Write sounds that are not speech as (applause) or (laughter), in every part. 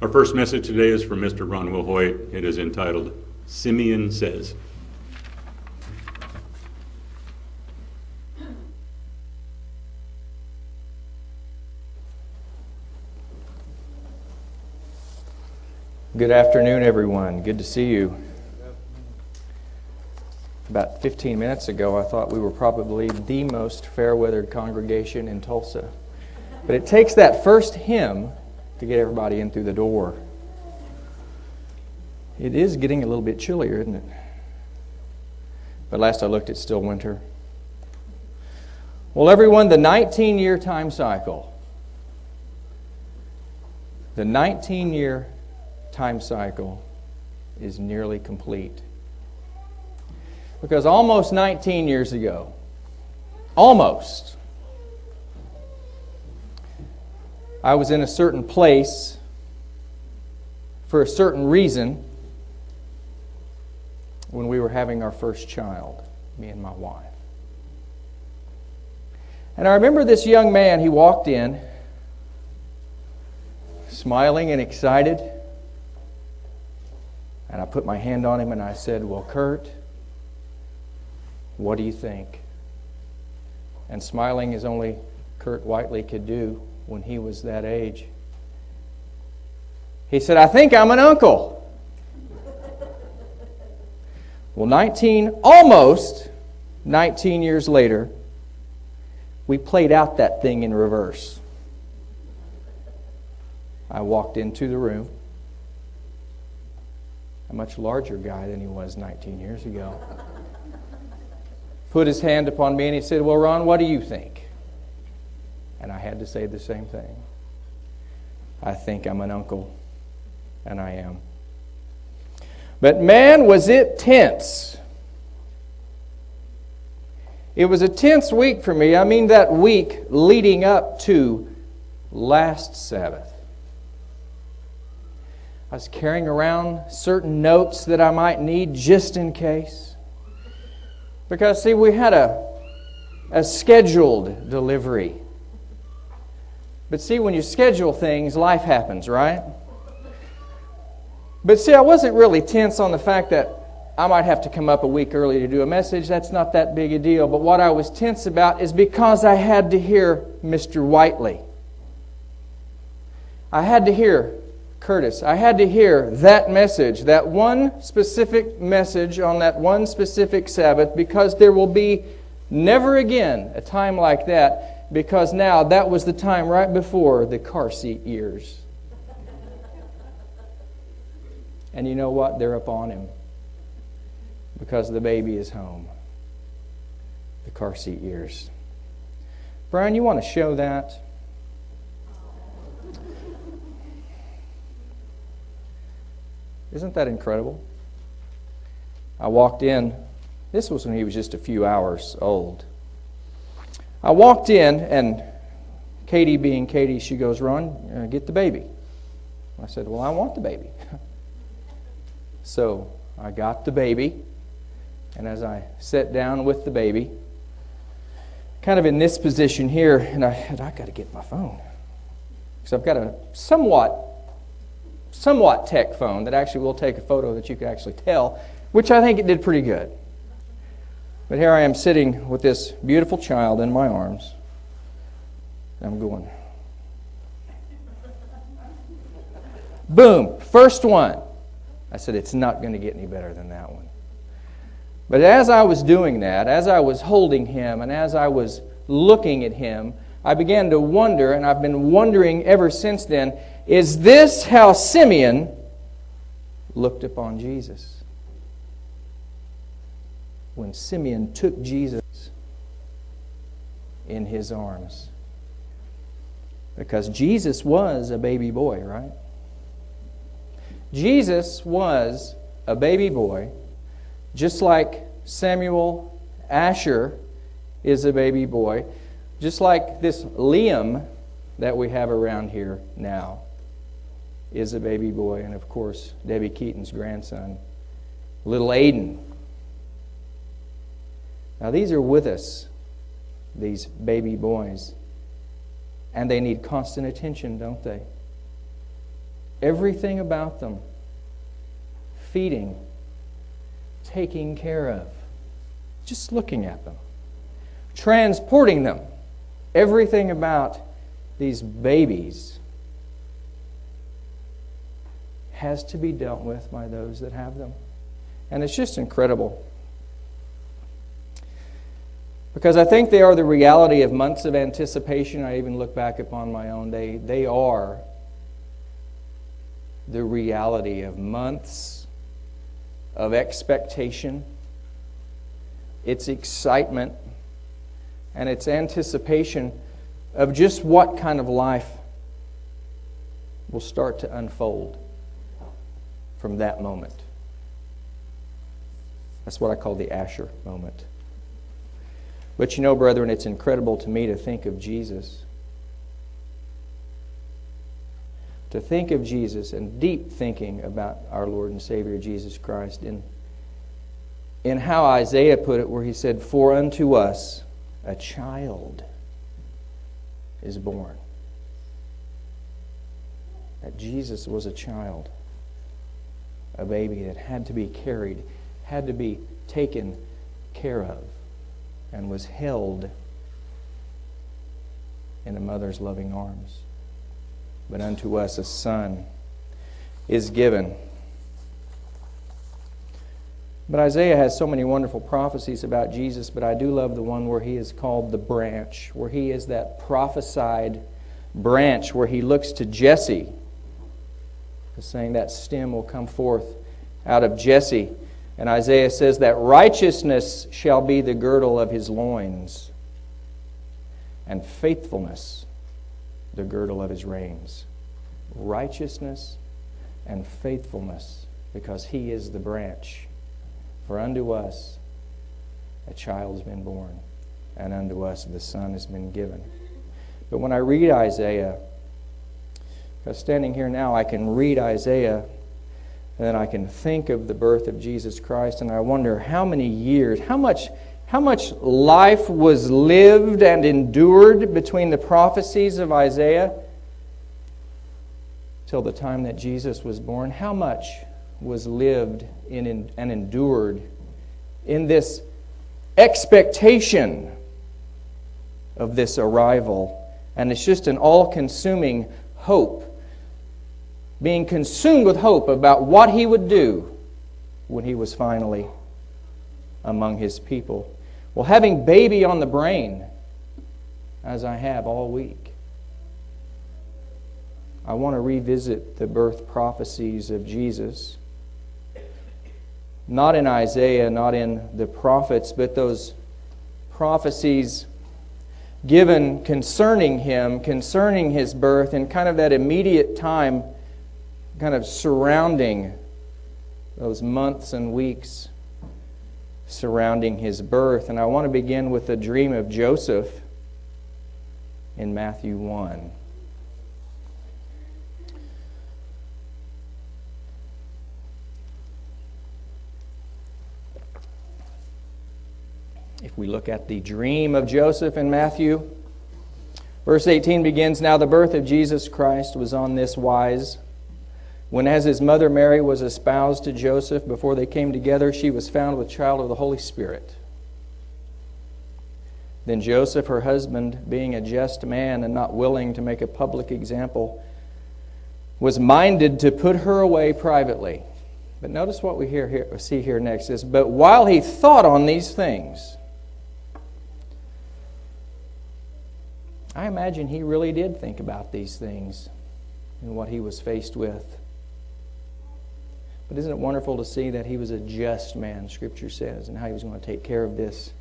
Our first message today is from Mr. Ron Wilhoit. It is entitled Simeon Says. Good afternoon, everyone. Good to see you. About 15 minutes ago, I thought we were probably the most fair weathered congregation in Tulsa. But it takes that first hymn to get everybody in through the door. It is getting a little bit chillier, isn't it? But last I looked, it's still winter. Well, everyone, the 19 year time cycle. The 19 year time cycle is nearly complete. Because almost 19 years ago, almost, I was in a certain place for a certain reason when we were having our first child, me and my wife. And I remember this young man, he walked in, smiling and excited. And I put my hand on him and I said, Well, Kurt, what do you think? And smiling as only Kurt Whiteley could do when he was that age. He said, I think I'm an uncle. well, 19, almost 19 years later, we played out that thing in reverse. I walked into the room a much larger guy than he was 19 years ago. Put his hand upon me and he said, Well, Ron, what do you think? And I had to say the same thing. I think I'm an uncle, and I am. But man, was it tense. It was a tense week for me. I mean, that week leading up to last Sabbath. I was carrying around certain notes that I might need just in case. Because, see, we had a, a scheduled delivery. But see, when you schedule things, life happens, right? But see, I wasn't really tense on the fact that I might have to come up a week early to do a message. That's not that big a deal. But what I was tense about is because I had to hear Mr. Whiteley. I had to hear Curtis. I had to hear that message, that one specific message on that one specific Sabbath, because there will be never again a time like that, because now that was the time right before the car seat years. And you know what? They're upon him because the baby is home. The car seat years. Brian, you want to show that? Isn't that incredible? I walked in. This was when he was just a few hours old. I walked in, and Katie, being Katie, she goes, Ron, uh, get the baby. I said, Well, I want the baby. (laughs) so I got the baby, and as I sat down with the baby, kind of in this position here, and I had, I got to get my phone. Because I've got a somewhat somewhat tech phone that actually will take a photo that you can actually tell, which I think it did pretty good. But here I am sitting with this beautiful child in my arms. I'm going. Boom, first one. I said, it's not going to get any better than that one. But as I was doing that, as I was holding him, and as I was looking at him, I began to wonder, and I've been wondering ever since then is this how Simeon looked upon Jesus? When Simeon took Jesus in his arms. Because Jesus was a baby boy, right? Jesus was a baby boy, just like Samuel Asher is a baby boy, just like this Liam that we have around here now is a baby boy, and of course, Debbie Keaton's grandson, little Aiden. Now, these are with us, these baby boys, and they need constant attention, don't they? everything about them, feeding, taking care of, just looking at them, transporting them, everything about these babies has to be dealt with by those that have them. And it's just incredible. Because I think they are the reality of months of anticipation. I even look back upon my own day. They are the reality of months of expectation, its excitement, and its anticipation of just what kind of life will start to unfold from that moment. That's what I call the Asher moment. But you know, brethren, it's incredible to me to think of Jesus. To think of Jesus and deep thinking about our Lord and Savior Jesus Christ in, in how Isaiah put it, where he said, For unto us a child is born. That Jesus was a child, a baby that had to be carried, had to be taken care of, and was held in a mother's loving arms. But unto us a son is given. But Isaiah has so many wonderful prophecies about Jesus, but I do love the one where he is called the branch, where he is that prophesied branch, where he looks to Jesse, saying that stem will come forth out of Jesse. And Isaiah says that righteousness shall be the girdle of his loins, and faithfulness the girdle of his reins. Righteousness and faithfulness, because he is the branch. For unto us a child has been born, and unto us the Son has been given. But when I read Isaiah, because standing here now, I can read Isaiah, and then I can think of the birth of Jesus Christ, and I wonder how many years, how much, how much life was lived and endured between the prophecies of Isaiah till the time that Jesus was born. How much was lived in, in, and endured in this expectation of this arrival. And it's just an all consuming hope, being consumed with hope about what he would do when he was finally among his people. Well, having baby on the brain, as I have all week, I want to revisit the birth prophecies of Jesus not in Isaiah, not in the prophets, but those prophecies given concerning him, concerning his birth, and kind of that immediate time, kind of surrounding those months and weeks surrounding his birth. And I want to begin with the dream of Joseph in Matthew 1. If we look at the dream of Joseph in Matthew, verse 18 begins Now the birth of Jesus Christ was on this wise. When, as his mother Mary was espoused to Joseph, before they came together, she was found with child of the Holy Spirit. Then Joseph, her husband, being a just man and not willing to make a public example, was minded to put her away privately. But notice what we hear here, see here next is, but while he thought on these things, I imagine he really did think about these things and what he was faced with. But isn't it wonderful to see that he was a just man, Scripture says, and how he was going to take care of this?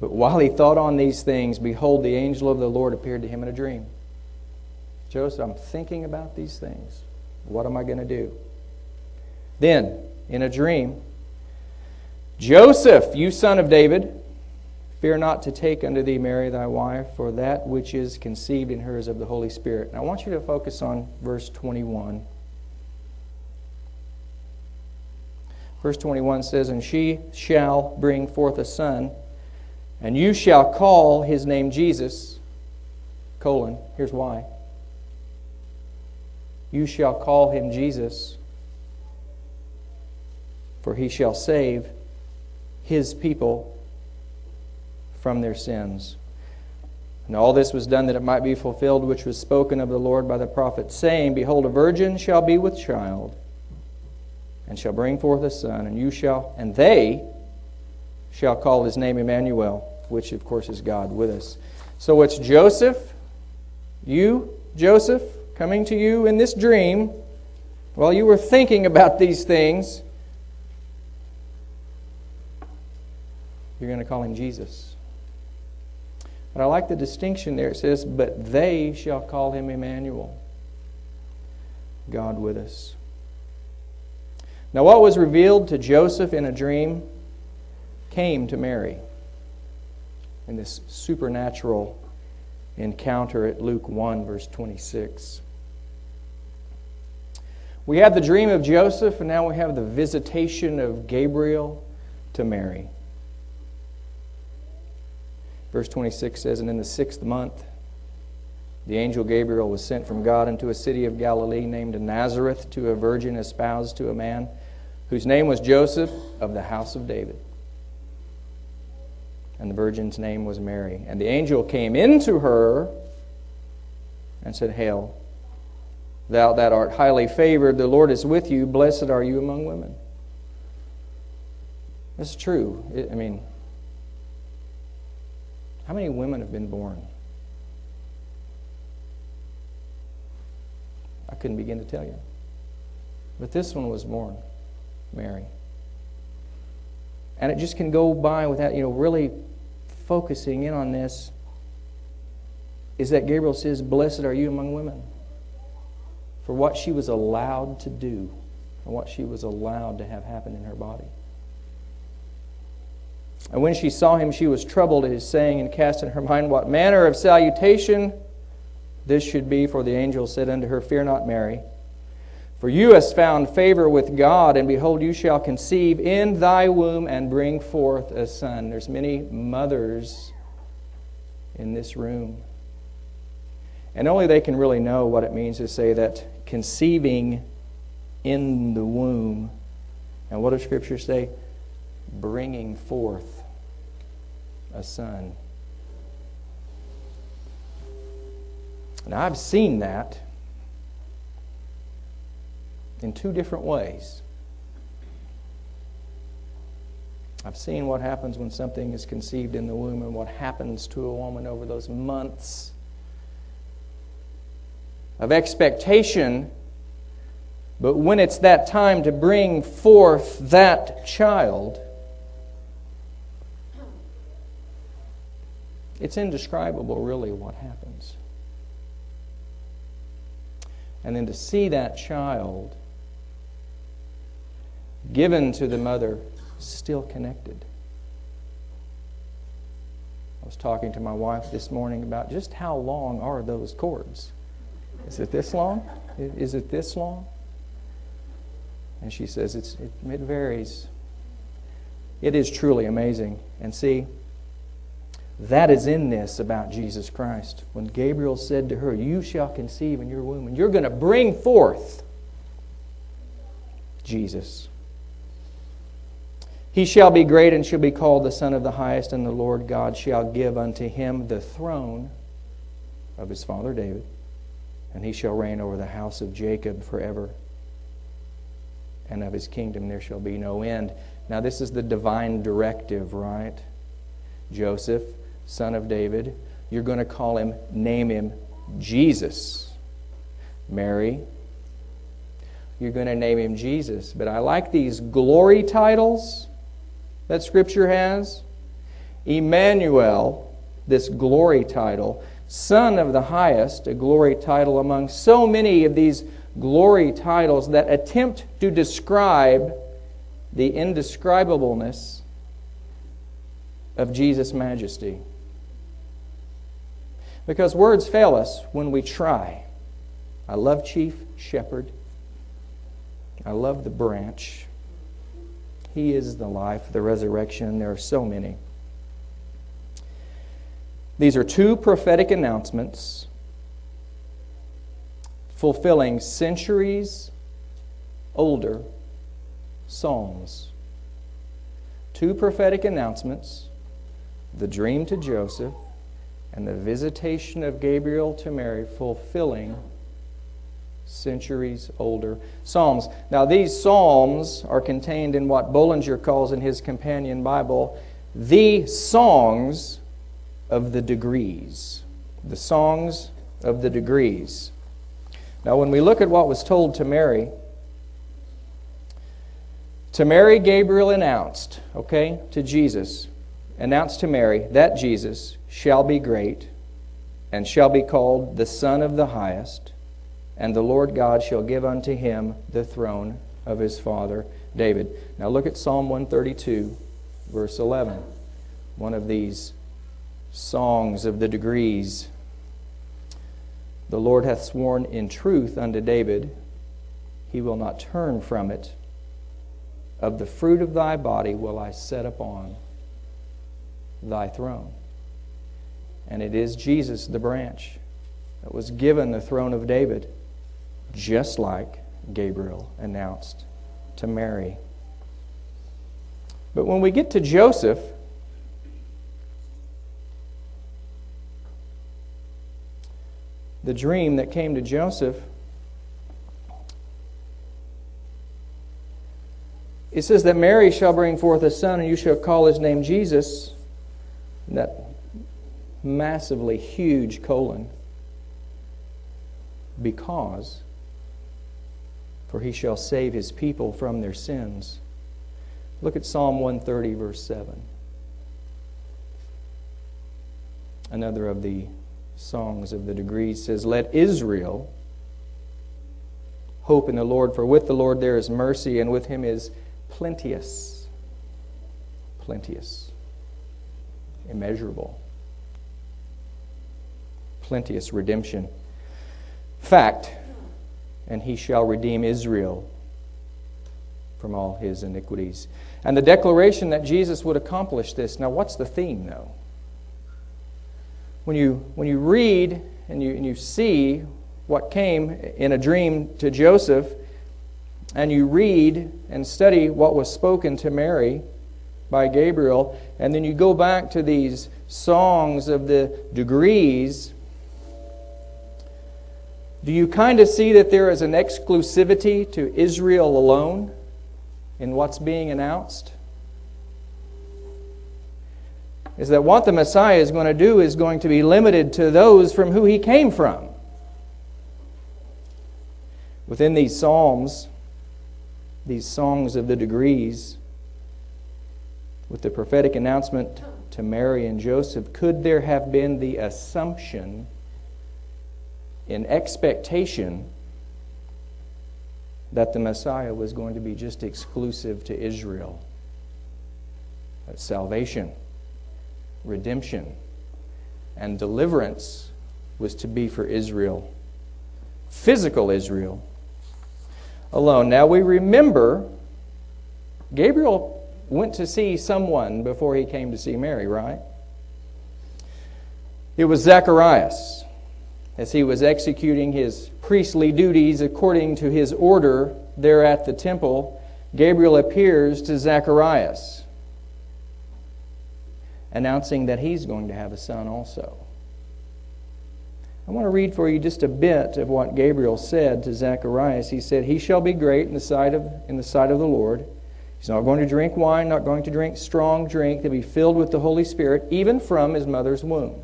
But while he thought on these things, behold, the angel of the Lord appeared to him in a dream. Joseph, I'm thinking about these things. What am I going to do? Then, in a dream, Joseph, you son of David, Fear not to take unto thee Mary thy wife, for that which is conceived in her is of the Holy Spirit. And I want you to focus on verse 21. Verse 21 says, And she shall bring forth a son, and you shall call his name Jesus. Colon. Here's why. You shall call him Jesus, for he shall save his people from their sins. And all this was done that it might be fulfilled, which was spoken of the Lord by the prophet, saying, Behold, a virgin shall be with child, and shall bring forth a son, and you shall, and they shall call his name Emmanuel, which of course is God with us. So it's Joseph, you, Joseph, coming to you in this dream while you were thinking about these things. You're going to call him Jesus. But I like the distinction there. It says, But they shall call him Emmanuel, God with us. Now, what was revealed to Joseph in a dream came to Mary in this supernatural encounter at Luke 1, verse 26. We have the dream of Joseph, and now we have the visitation of Gabriel to Mary. Verse 26 says, And in the sixth month, the angel Gabriel was sent from God into a city of Galilee named Nazareth to a virgin espoused to a man whose name was Joseph of the house of David. And the virgin's name was Mary. And the angel came into her and said, Hail, thou that art highly favored, the Lord is with you. Blessed are you among women. That's true. I mean, how many women have been born? I couldn't begin to tell you. But this one was born, Mary. And it just can go by without, you know, really focusing in on this. Is that Gabriel says, Blessed are you among women. For what she was allowed to do, and what she was allowed to have happen in her body. And when she saw him, she was troubled at his saying, and cast in her mind what manner of salutation this should be. For the angel said unto her, Fear not, Mary. For you hast found favor with God, and behold, you shall conceive in thy womb and bring forth a son. There's many mothers in this room. And only they can really know what it means to say that conceiving in the womb. And what does Scripture say? Bringing forth a son. Now, I've seen that in two different ways. I've seen what happens when something is conceived in the womb and what happens to a woman over those months of expectation. But when it's that time to bring forth that child, it's indescribable, really, what happens. And then to see that child given to the mother, still connected. I was talking to my wife this morning about just how long are those cords. Is it this long? Is it this long? And she says it's, it, it varies. It is truly amazing. And see, that is in this about Jesus Christ. When Gabriel said to her, You shall conceive in your womb, and you're going to bring forth Jesus. He shall be great and shall be called the Son of the Highest, and the Lord God shall give unto him the throne of his father David, and he shall reign over the house of Jacob forever, and of his kingdom there shall be no end. Now, this is the divine directive, right? Joseph, son of David, you're going to call him, name him Jesus. Mary, you're going to name him Jesus. But I like these glory titles that Scripture has? Emmanuel, this glory title, Son of the Highest, a glory title among so many of these glory titles that attempt to describe the indescribableness of Jesus' majesty. Because words fail us when we try. I love chief shepherd. I love the branch. He is the life, the resurrection. There are so many. These are two prophetic announcements fulfilling centuries older psalms. Two prophetic announcements the dream to Joseph and the visitation of Gabriel to Mary, fulfilling centuries older psalms. Now, these psalms are contained in what Bullinger calls in his companion Bible the songs of the degrees. The songs of the degrees. Now, when we look at what was told to Mary, to Mary, Gabriel announced, okay, to Jesus, announced to Mary that Jesus shall be great and shall be called the Son of the Highest, and the Lord God shall give unto him the throne of his father David. Now look at Psalm 132, verse 11. One of these songs of the degrees. The Lord hath sworn in truth unto David, he will not turn from it. Of the fruit of thy body will I set upon thy throne. And it is Jesus, the branch, that was given the throne of David, just like Gabriel announced to Mary. But when we get to Joseph, the dream that came to Joseph, it says that Mary shall bring forth a son, and you shall call his name Jesus. That massively huge colon. Because, for he shall save his people from their sins. Look at Psalm 130, verse 7. Another of the songs of the degrees says, Let Israel hope in the Lord, for with the Lord there is mercy, and with him is plenteous. Plenteous. Immeasurable. Plenteous redemption. Fact, and he shall redeem Israel from all his iniquities. And the declaration that Jesus would accomplish this. Now, what's the theme, though? when you, when you read and you, and you see what came in a dream to Joseph, and you read and study what was spoken to Mary by Gabriel, and then you go back to these songs of the degrees, do you kind of see that there is an exclusivity to Israel alone in what's being announced? is that what the Messiah is going to do is going to be limited to those from who he came from. Within these Psalms, these songs of the degrees, with the prophetic announcement to Mary and Joseph, could there have been the assumption in expectation that the Messiah was going to be just exclusive to Israel? That salvation redemption and deliverance was to be for Israel, physical Israel alone. Now we remember Gabriel went to see someone before he came to see Mary, right? It was Zacharias as he was executing his priestly duties according to his order there at the temple. Gabriel appears to Zacharias announcing that he's going to have a son also. I want to read for you just a bit of what Gabriel said to Zacharias. He said, He shall be great in the sight of, in the sight of the Lord. He's not going to drink wine, not going to drink strong drink, to be filled with the Holy Spirit, even from his mother's womb.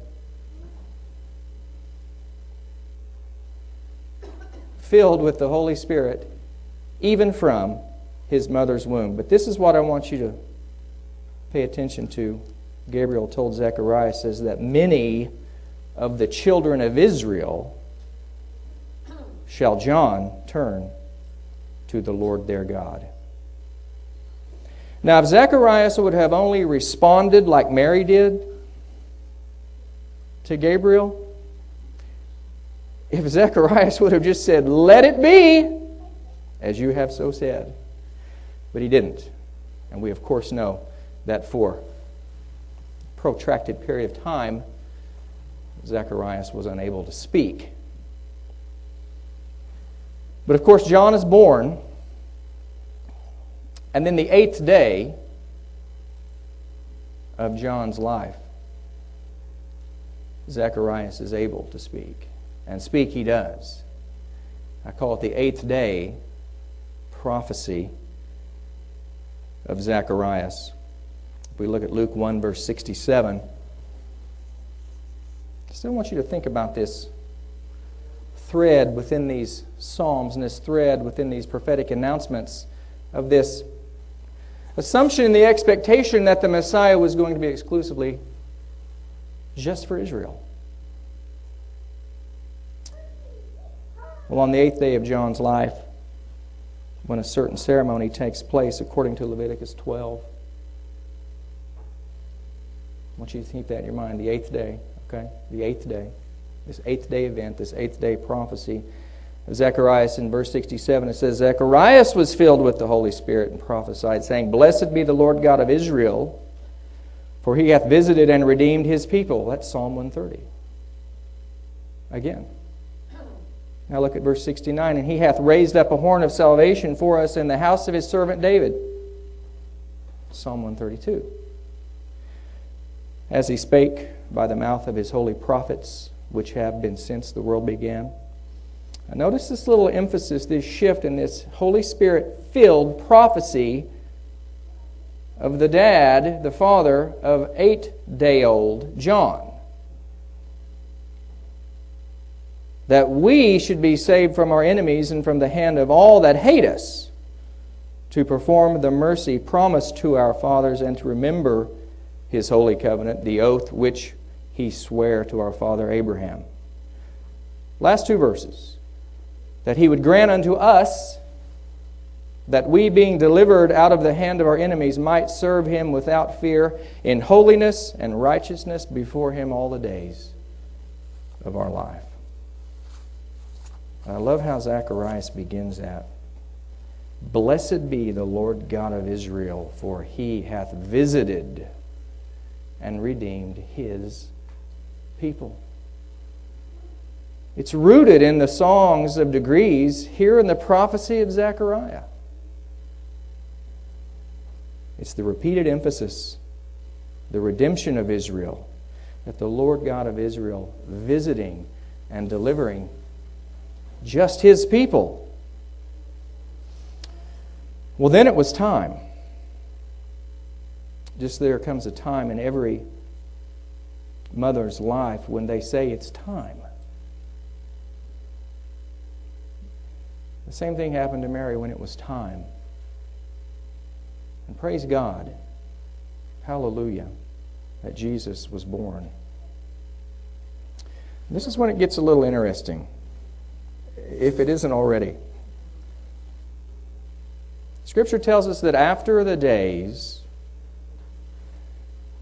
Filled with the Holy Spirit, even from his mother's womb. But this is what I want you to pay attention to Gabriel told Zechariah says that many of the children of Israel shall John turn to the Lord their God. Now, if Zacharias would have only responded like Mary did to Gabriel, if Zacharias would have just said, Let it be, as you have so said, but he didn't. And we, of course, know that for a protracted period of time, Zacharias was unable to speak. But of course, John is born, and then the eighth day of John's life, Zacharias is able to speak. And speak he does. I call it the eighth day prophecy of Zacharias. If we look at Luke 1, verse 67, I still want you to think about this thread within these Psalms and this thread within these prophetic announcements of this assumption and the expectation that the Messiah was going to be exclusively just for Israel. Well, on the eighth day of John's life, when a certain ceremony takes place according to Leviticus 12, I want you to keep that in your mind. The eighth day, okay? The eighth day. This eighth day event, this eighth day prophecy of Zacharias in verse 67, it says, Zacharias was filled with the Holy Spirit and prophesied, saying, Blessed be the Lord God of Israel, for he hath visited and redeemed his people. That's Psalm 130. Again. Now look at verse 69. And he hath raised up a horn of salvation for us in the house of his servant David. Psalm 132. As he spake by the mouth of his holy prophets, which have been since the world began. Now notice this little emphasis, this shift in this Holy Spirit filled prophecy of the dad, the father of eight day old John. that we should be saved from our enemies and from the hand of all that hate us, to perform the mercy promised to our fathers and to remember his holy covenant, the oath which he sware to our father Abraham. Last two verses. That he would grant unto us that we, being delivered out of the hand of our enemies, might serve him without fear in holiness and righteousness before him all the days of our life. I love how Zacharias begins that. Blessed be the Lord God of Israel, for he hath visited and redeemed his people. It's rooted in the songs of degrees here in the prophecy of Zechariah. It's the repeated emphasis, the redemption of Israel, that the Lord God of Israel visiting and delivering just his people. Well, then it was time. Just there comes a time in every mother's life when they say it's time. The same thing happened to Mary when it was time. And praise God, hallelujah, that Jesus was born. This is when it gets a little interesting if it isn't already. Scripture tells us that after the days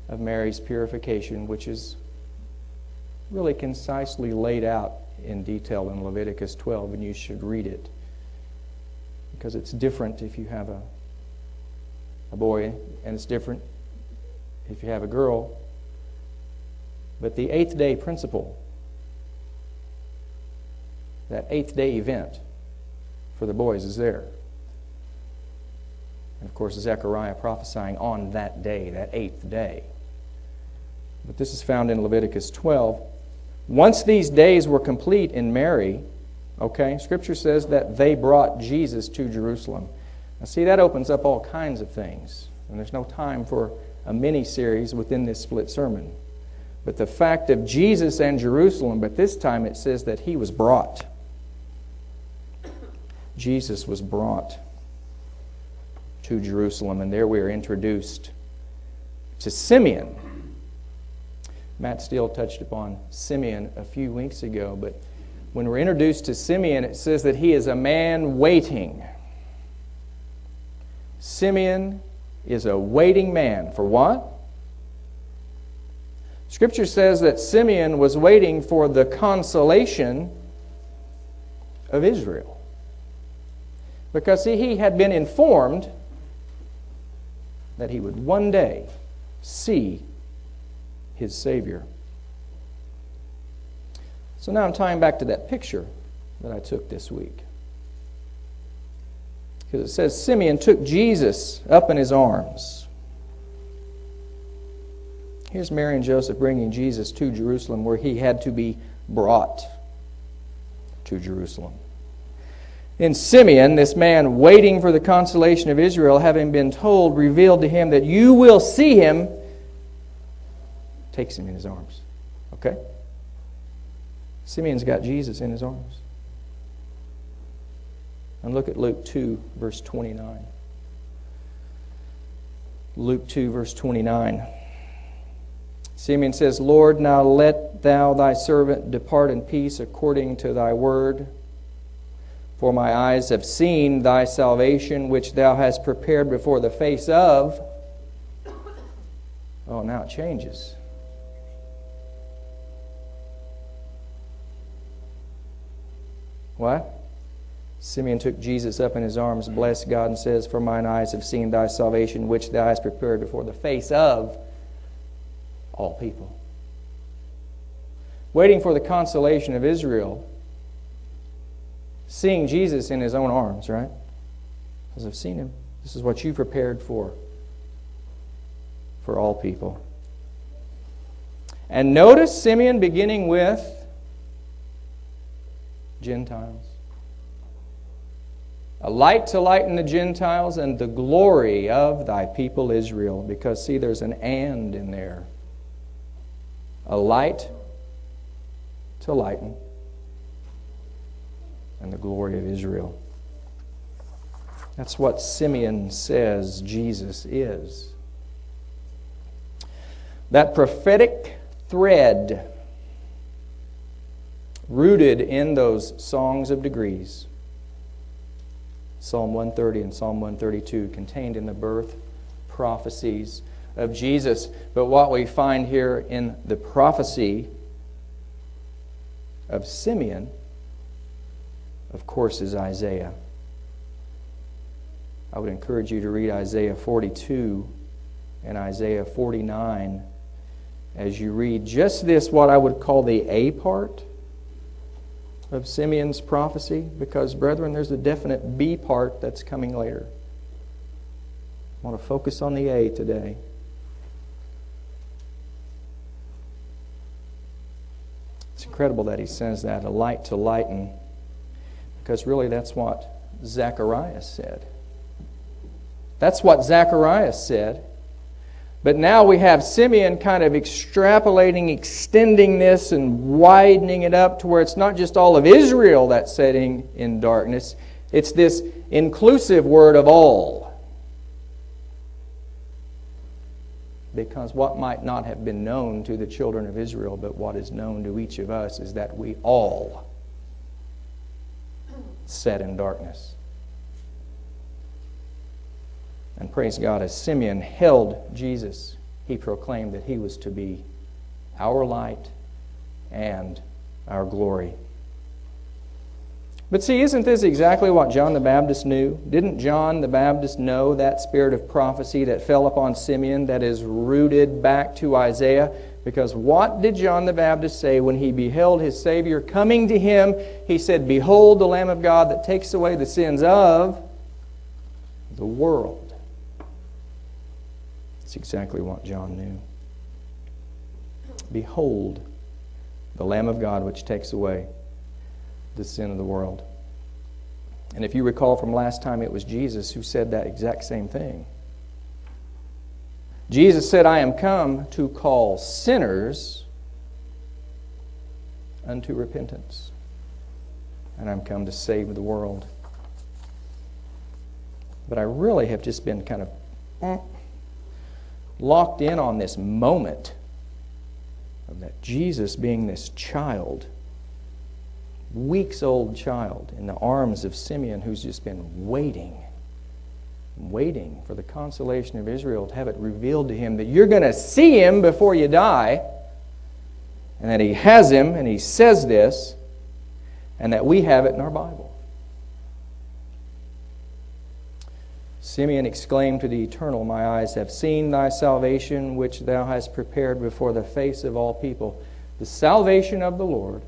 of Mary's purification, which is really concisely laid out in detail in Leviticus 12, and you should read it because it's different if you have a, a boy, and it's different if you have a girl. But the eighth day principle that eighth day event for the boys is there. And of course, Zechariah prophesying on that day, that eighth day. But this is found in Leviticus 12. Once these days were complete in Mary, okay, Scripture says that they brought Jesus to Jerusalem. Now, see, that opens up all kinds of things. And there's no time for a mini series within this split sermon. But the fact of Jesus and Jerusalem, but this time it says that he was brought. Jesus was brought to Jerusalem, and there we are introduced to Simeon. Matt Steele touched upon Simeon a few weeks ago, but when we're introduced to Simeon, it says that he is a man waiting. Simeon is a waiting man. For what? Scripture says that Simeon was waiting for the consolation of Israel. Because, see, he had been informed that he would one day see his Savior. So now I'm tying back to that picture that I took this week. Because it says Simeon took Jesus up in his arms. Here's Mary and Joseph bringing Jesus to Jerusalem where he had to be brought to Jerusalem. In Simeon, this man waiting for the consolation of Israel, having been told, revealed to him that you will see him, takes him in his arms. Okay? Simeon's got Jesus in his arms. And look at Luke 2, verse 29. Luke 2, verse 29. Simeon says, Lord, now let thou thy servant depart in peace according to thy word. For my eyes have seen thy salvation, which thou hast prepared before the face of. Oh, now it changes. What? Simeon took Jesus up in his arms, blessed God, and says, For mine eyes have seen thy salvation, which thou hast prepared before the face of all people. Waiting for the consolation of Israel, seeing Jesus in his own arms, right? Because I've seen him. This is what you prepared for, for all people. And notice Simeon beginning with Gentiles. A light to lighten the Gentiles and the glory of thy people Israel. Because, see, there's an and in there. A light to lighten and the glory of Israel. That's what Simeon says Jesus is. That prophetic thread rooted in those songs of degrees. Psalm 130 and Psalm 132 contained in the birth prophecies of Jesus. But what we find here in the prophecy of Simeon, of course, is Isaiah. I would encourage you to read Isaiah 42 and Isaiah 49 as you read just this, what I would call the A part of Simeon's prophecy, because, brethren, there's a definite B part that's coming later. I want to focus on the A today. It's incredible that he says that a light to lighten, because really that's what Zacharias said. That's what Zacharias said. But now we have Simeon kind of extrapolating, extending this, and widening it up to where it's not just all of Israel that's sitting in darkness, it's this inclusive word of all. Because what might not have been known to the children of Israel, but what is known to each of us, is that we all set in darkness. And praise God, as Simeon held Jesus, he proclaimed that he was to be our light and our glory. But see, isn't this exactly what John the Baptist knew? Didn't John the Baptist know that spirit of prophecy that fell upon Simeon that is rooted back to Isaiah? Because what did John the Baptist say when he beheld his Savior coming to him? He said, Behold the Lamb of God that takes away the sins of the world. Exactly what John knew. Behold, the Lamb of God which takes away the sin of the world. And if you recall from last time, it was Jesus who said that exact same thing. Jesus said, I am come to call sinners unto repentance, and I'm come to save the world. But I really have just been kind of eh, locked in on this moment of that Jesus being this child, weeks old child, in the arms of Simeon, who's just been waiting, waiting for the consolation of Israel to have it revealed to him that you're going to see him before you die, and that he has him, and he says this, and that we have it in our Bible. Simeon exclaimed to the Eternal, My eyes have seen thy salvation, which thou hast prepared before the face of all people. The salvation of the Lord,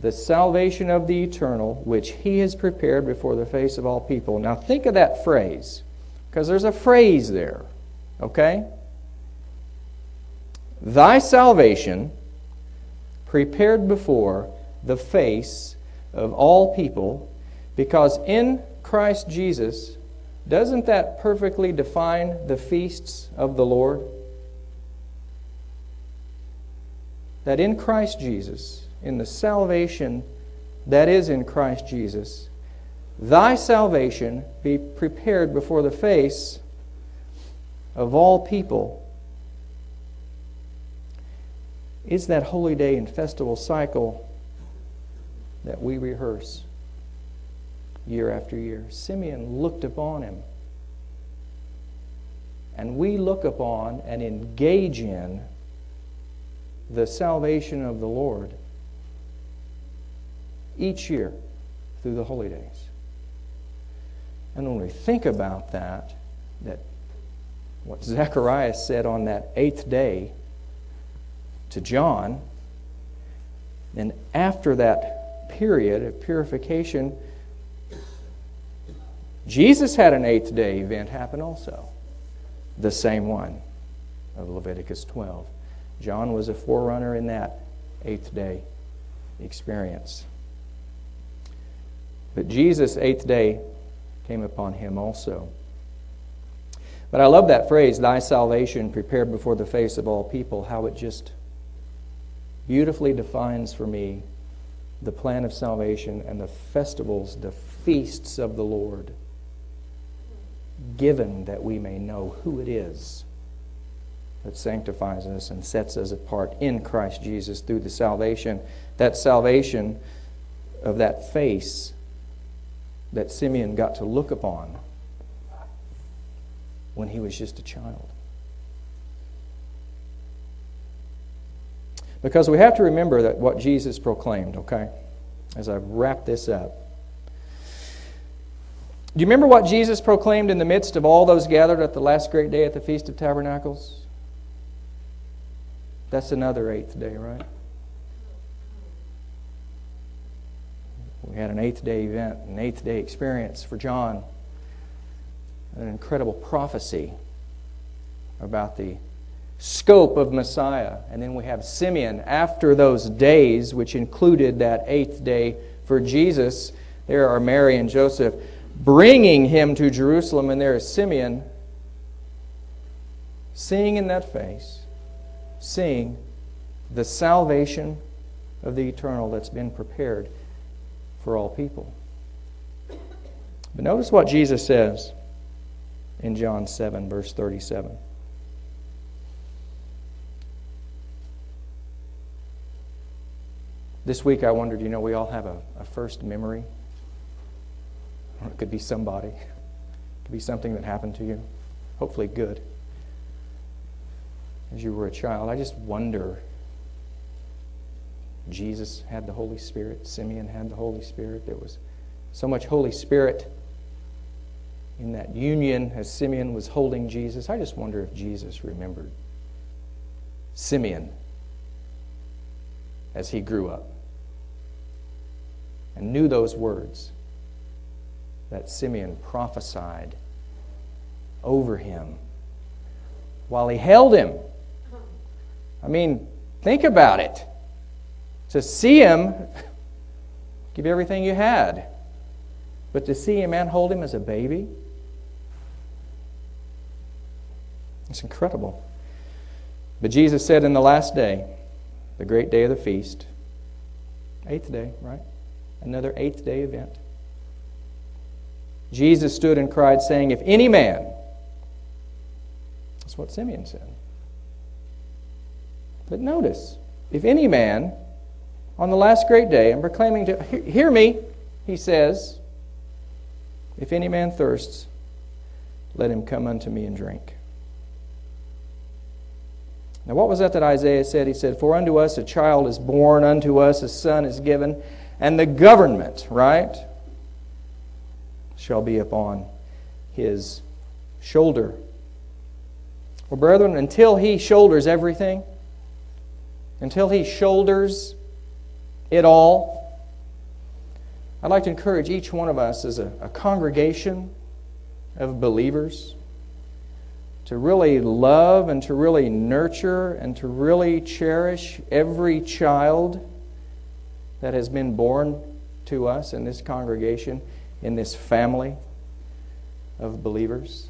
the salvation of the eternal, which he has prepared before the face of all people. Now think of that phrase, because there's a phrase there, okay? Thy salvation prepared before the face of all people, because in Christ Jesus, doesn't that perfectly define the feasts of the Lord? That in Christ Jesus, in the salvation that is in Christ Jesus, thy salvation be prepared before the face of all people is that holy day and festival cycle that we rehearse year after year. Simeon looked upon him. And we look upon and engage in the salvation of the Lord each year through the holy days. And when we think about that, that what Zechariah said on that eighth day to John, then after that period of purification, Jesus had an eighth day event happen also, the same one of Leviticus 12. John was a forerunner in that eighth day experience. But Jesus' eighth day came upon him also. But I love that phrase, thy salvation prepared before the face of all people, how it just beautifully defines for me the plan of salvation and the festivals, the feasts of the Lord, given that we may know who it is that sanctifies us and sets us apart in Christ Jesus through the salvation, that salvation of that face that Simeon got to look upon when he was just a child. Because we have to remember that what Jesus proclaimed, okay? As I wrap this up. Do you remember what Jesus proclaimed in the midst of all those gathered at the last great day at the Feast of Tabernacles? That's another eighth day, right? We had an eighth day event, an eighth day experience for John, an incredible prophecy about the scope of Messiah. And then we have Simeon after those days, which included that eighth day for Jesus. There are Mary and Joseph bringing him to Jerusalem, and there is Simeon seeing in that face, seeing the salvation of the eternal that's been prepared for all people. But notice what Jesus says in John 7, verse 37. This week I wondered, you know, we all have a, a first memory. It could be somebody, it could be something that happened to you, hopefully good, as you were a child. I just wonder. Jesus had the Holy Spirit, Simeon had the Holy Spirit. There was so much Holy Spirit in that union as Simeon was holding Jesus. I just wonder if Jesus remembered Simeon as he grew up and knew those words that Simeon prophesied over him while he held him. I mean, think about it. To see him, (laughs) give everything you had. But to see a man hold him as a baby, it's incredible. But Jesus said in the last day, the great day of the feast, eighth day, right? Another eighth day event. Jesus stood and cried, saying, If any man, that's what Simeon said. But notice, if any man on the last great day, I'm proclaiming to, hear me, he says, if any man thirsts, let him come unto me and drink. Now, what was that that Isaiah said? He said, For unto us a child is born, unto us a son is given, and the government, right, shall be upon his shoulder. Well, brethren, until he shoulders everything, until he shoulders it all, I'd like to encourage each one of us as a, a congregation of believers to really love and to really nurture and to really cherish every child that has been born to us in this congregation, in this family of believers.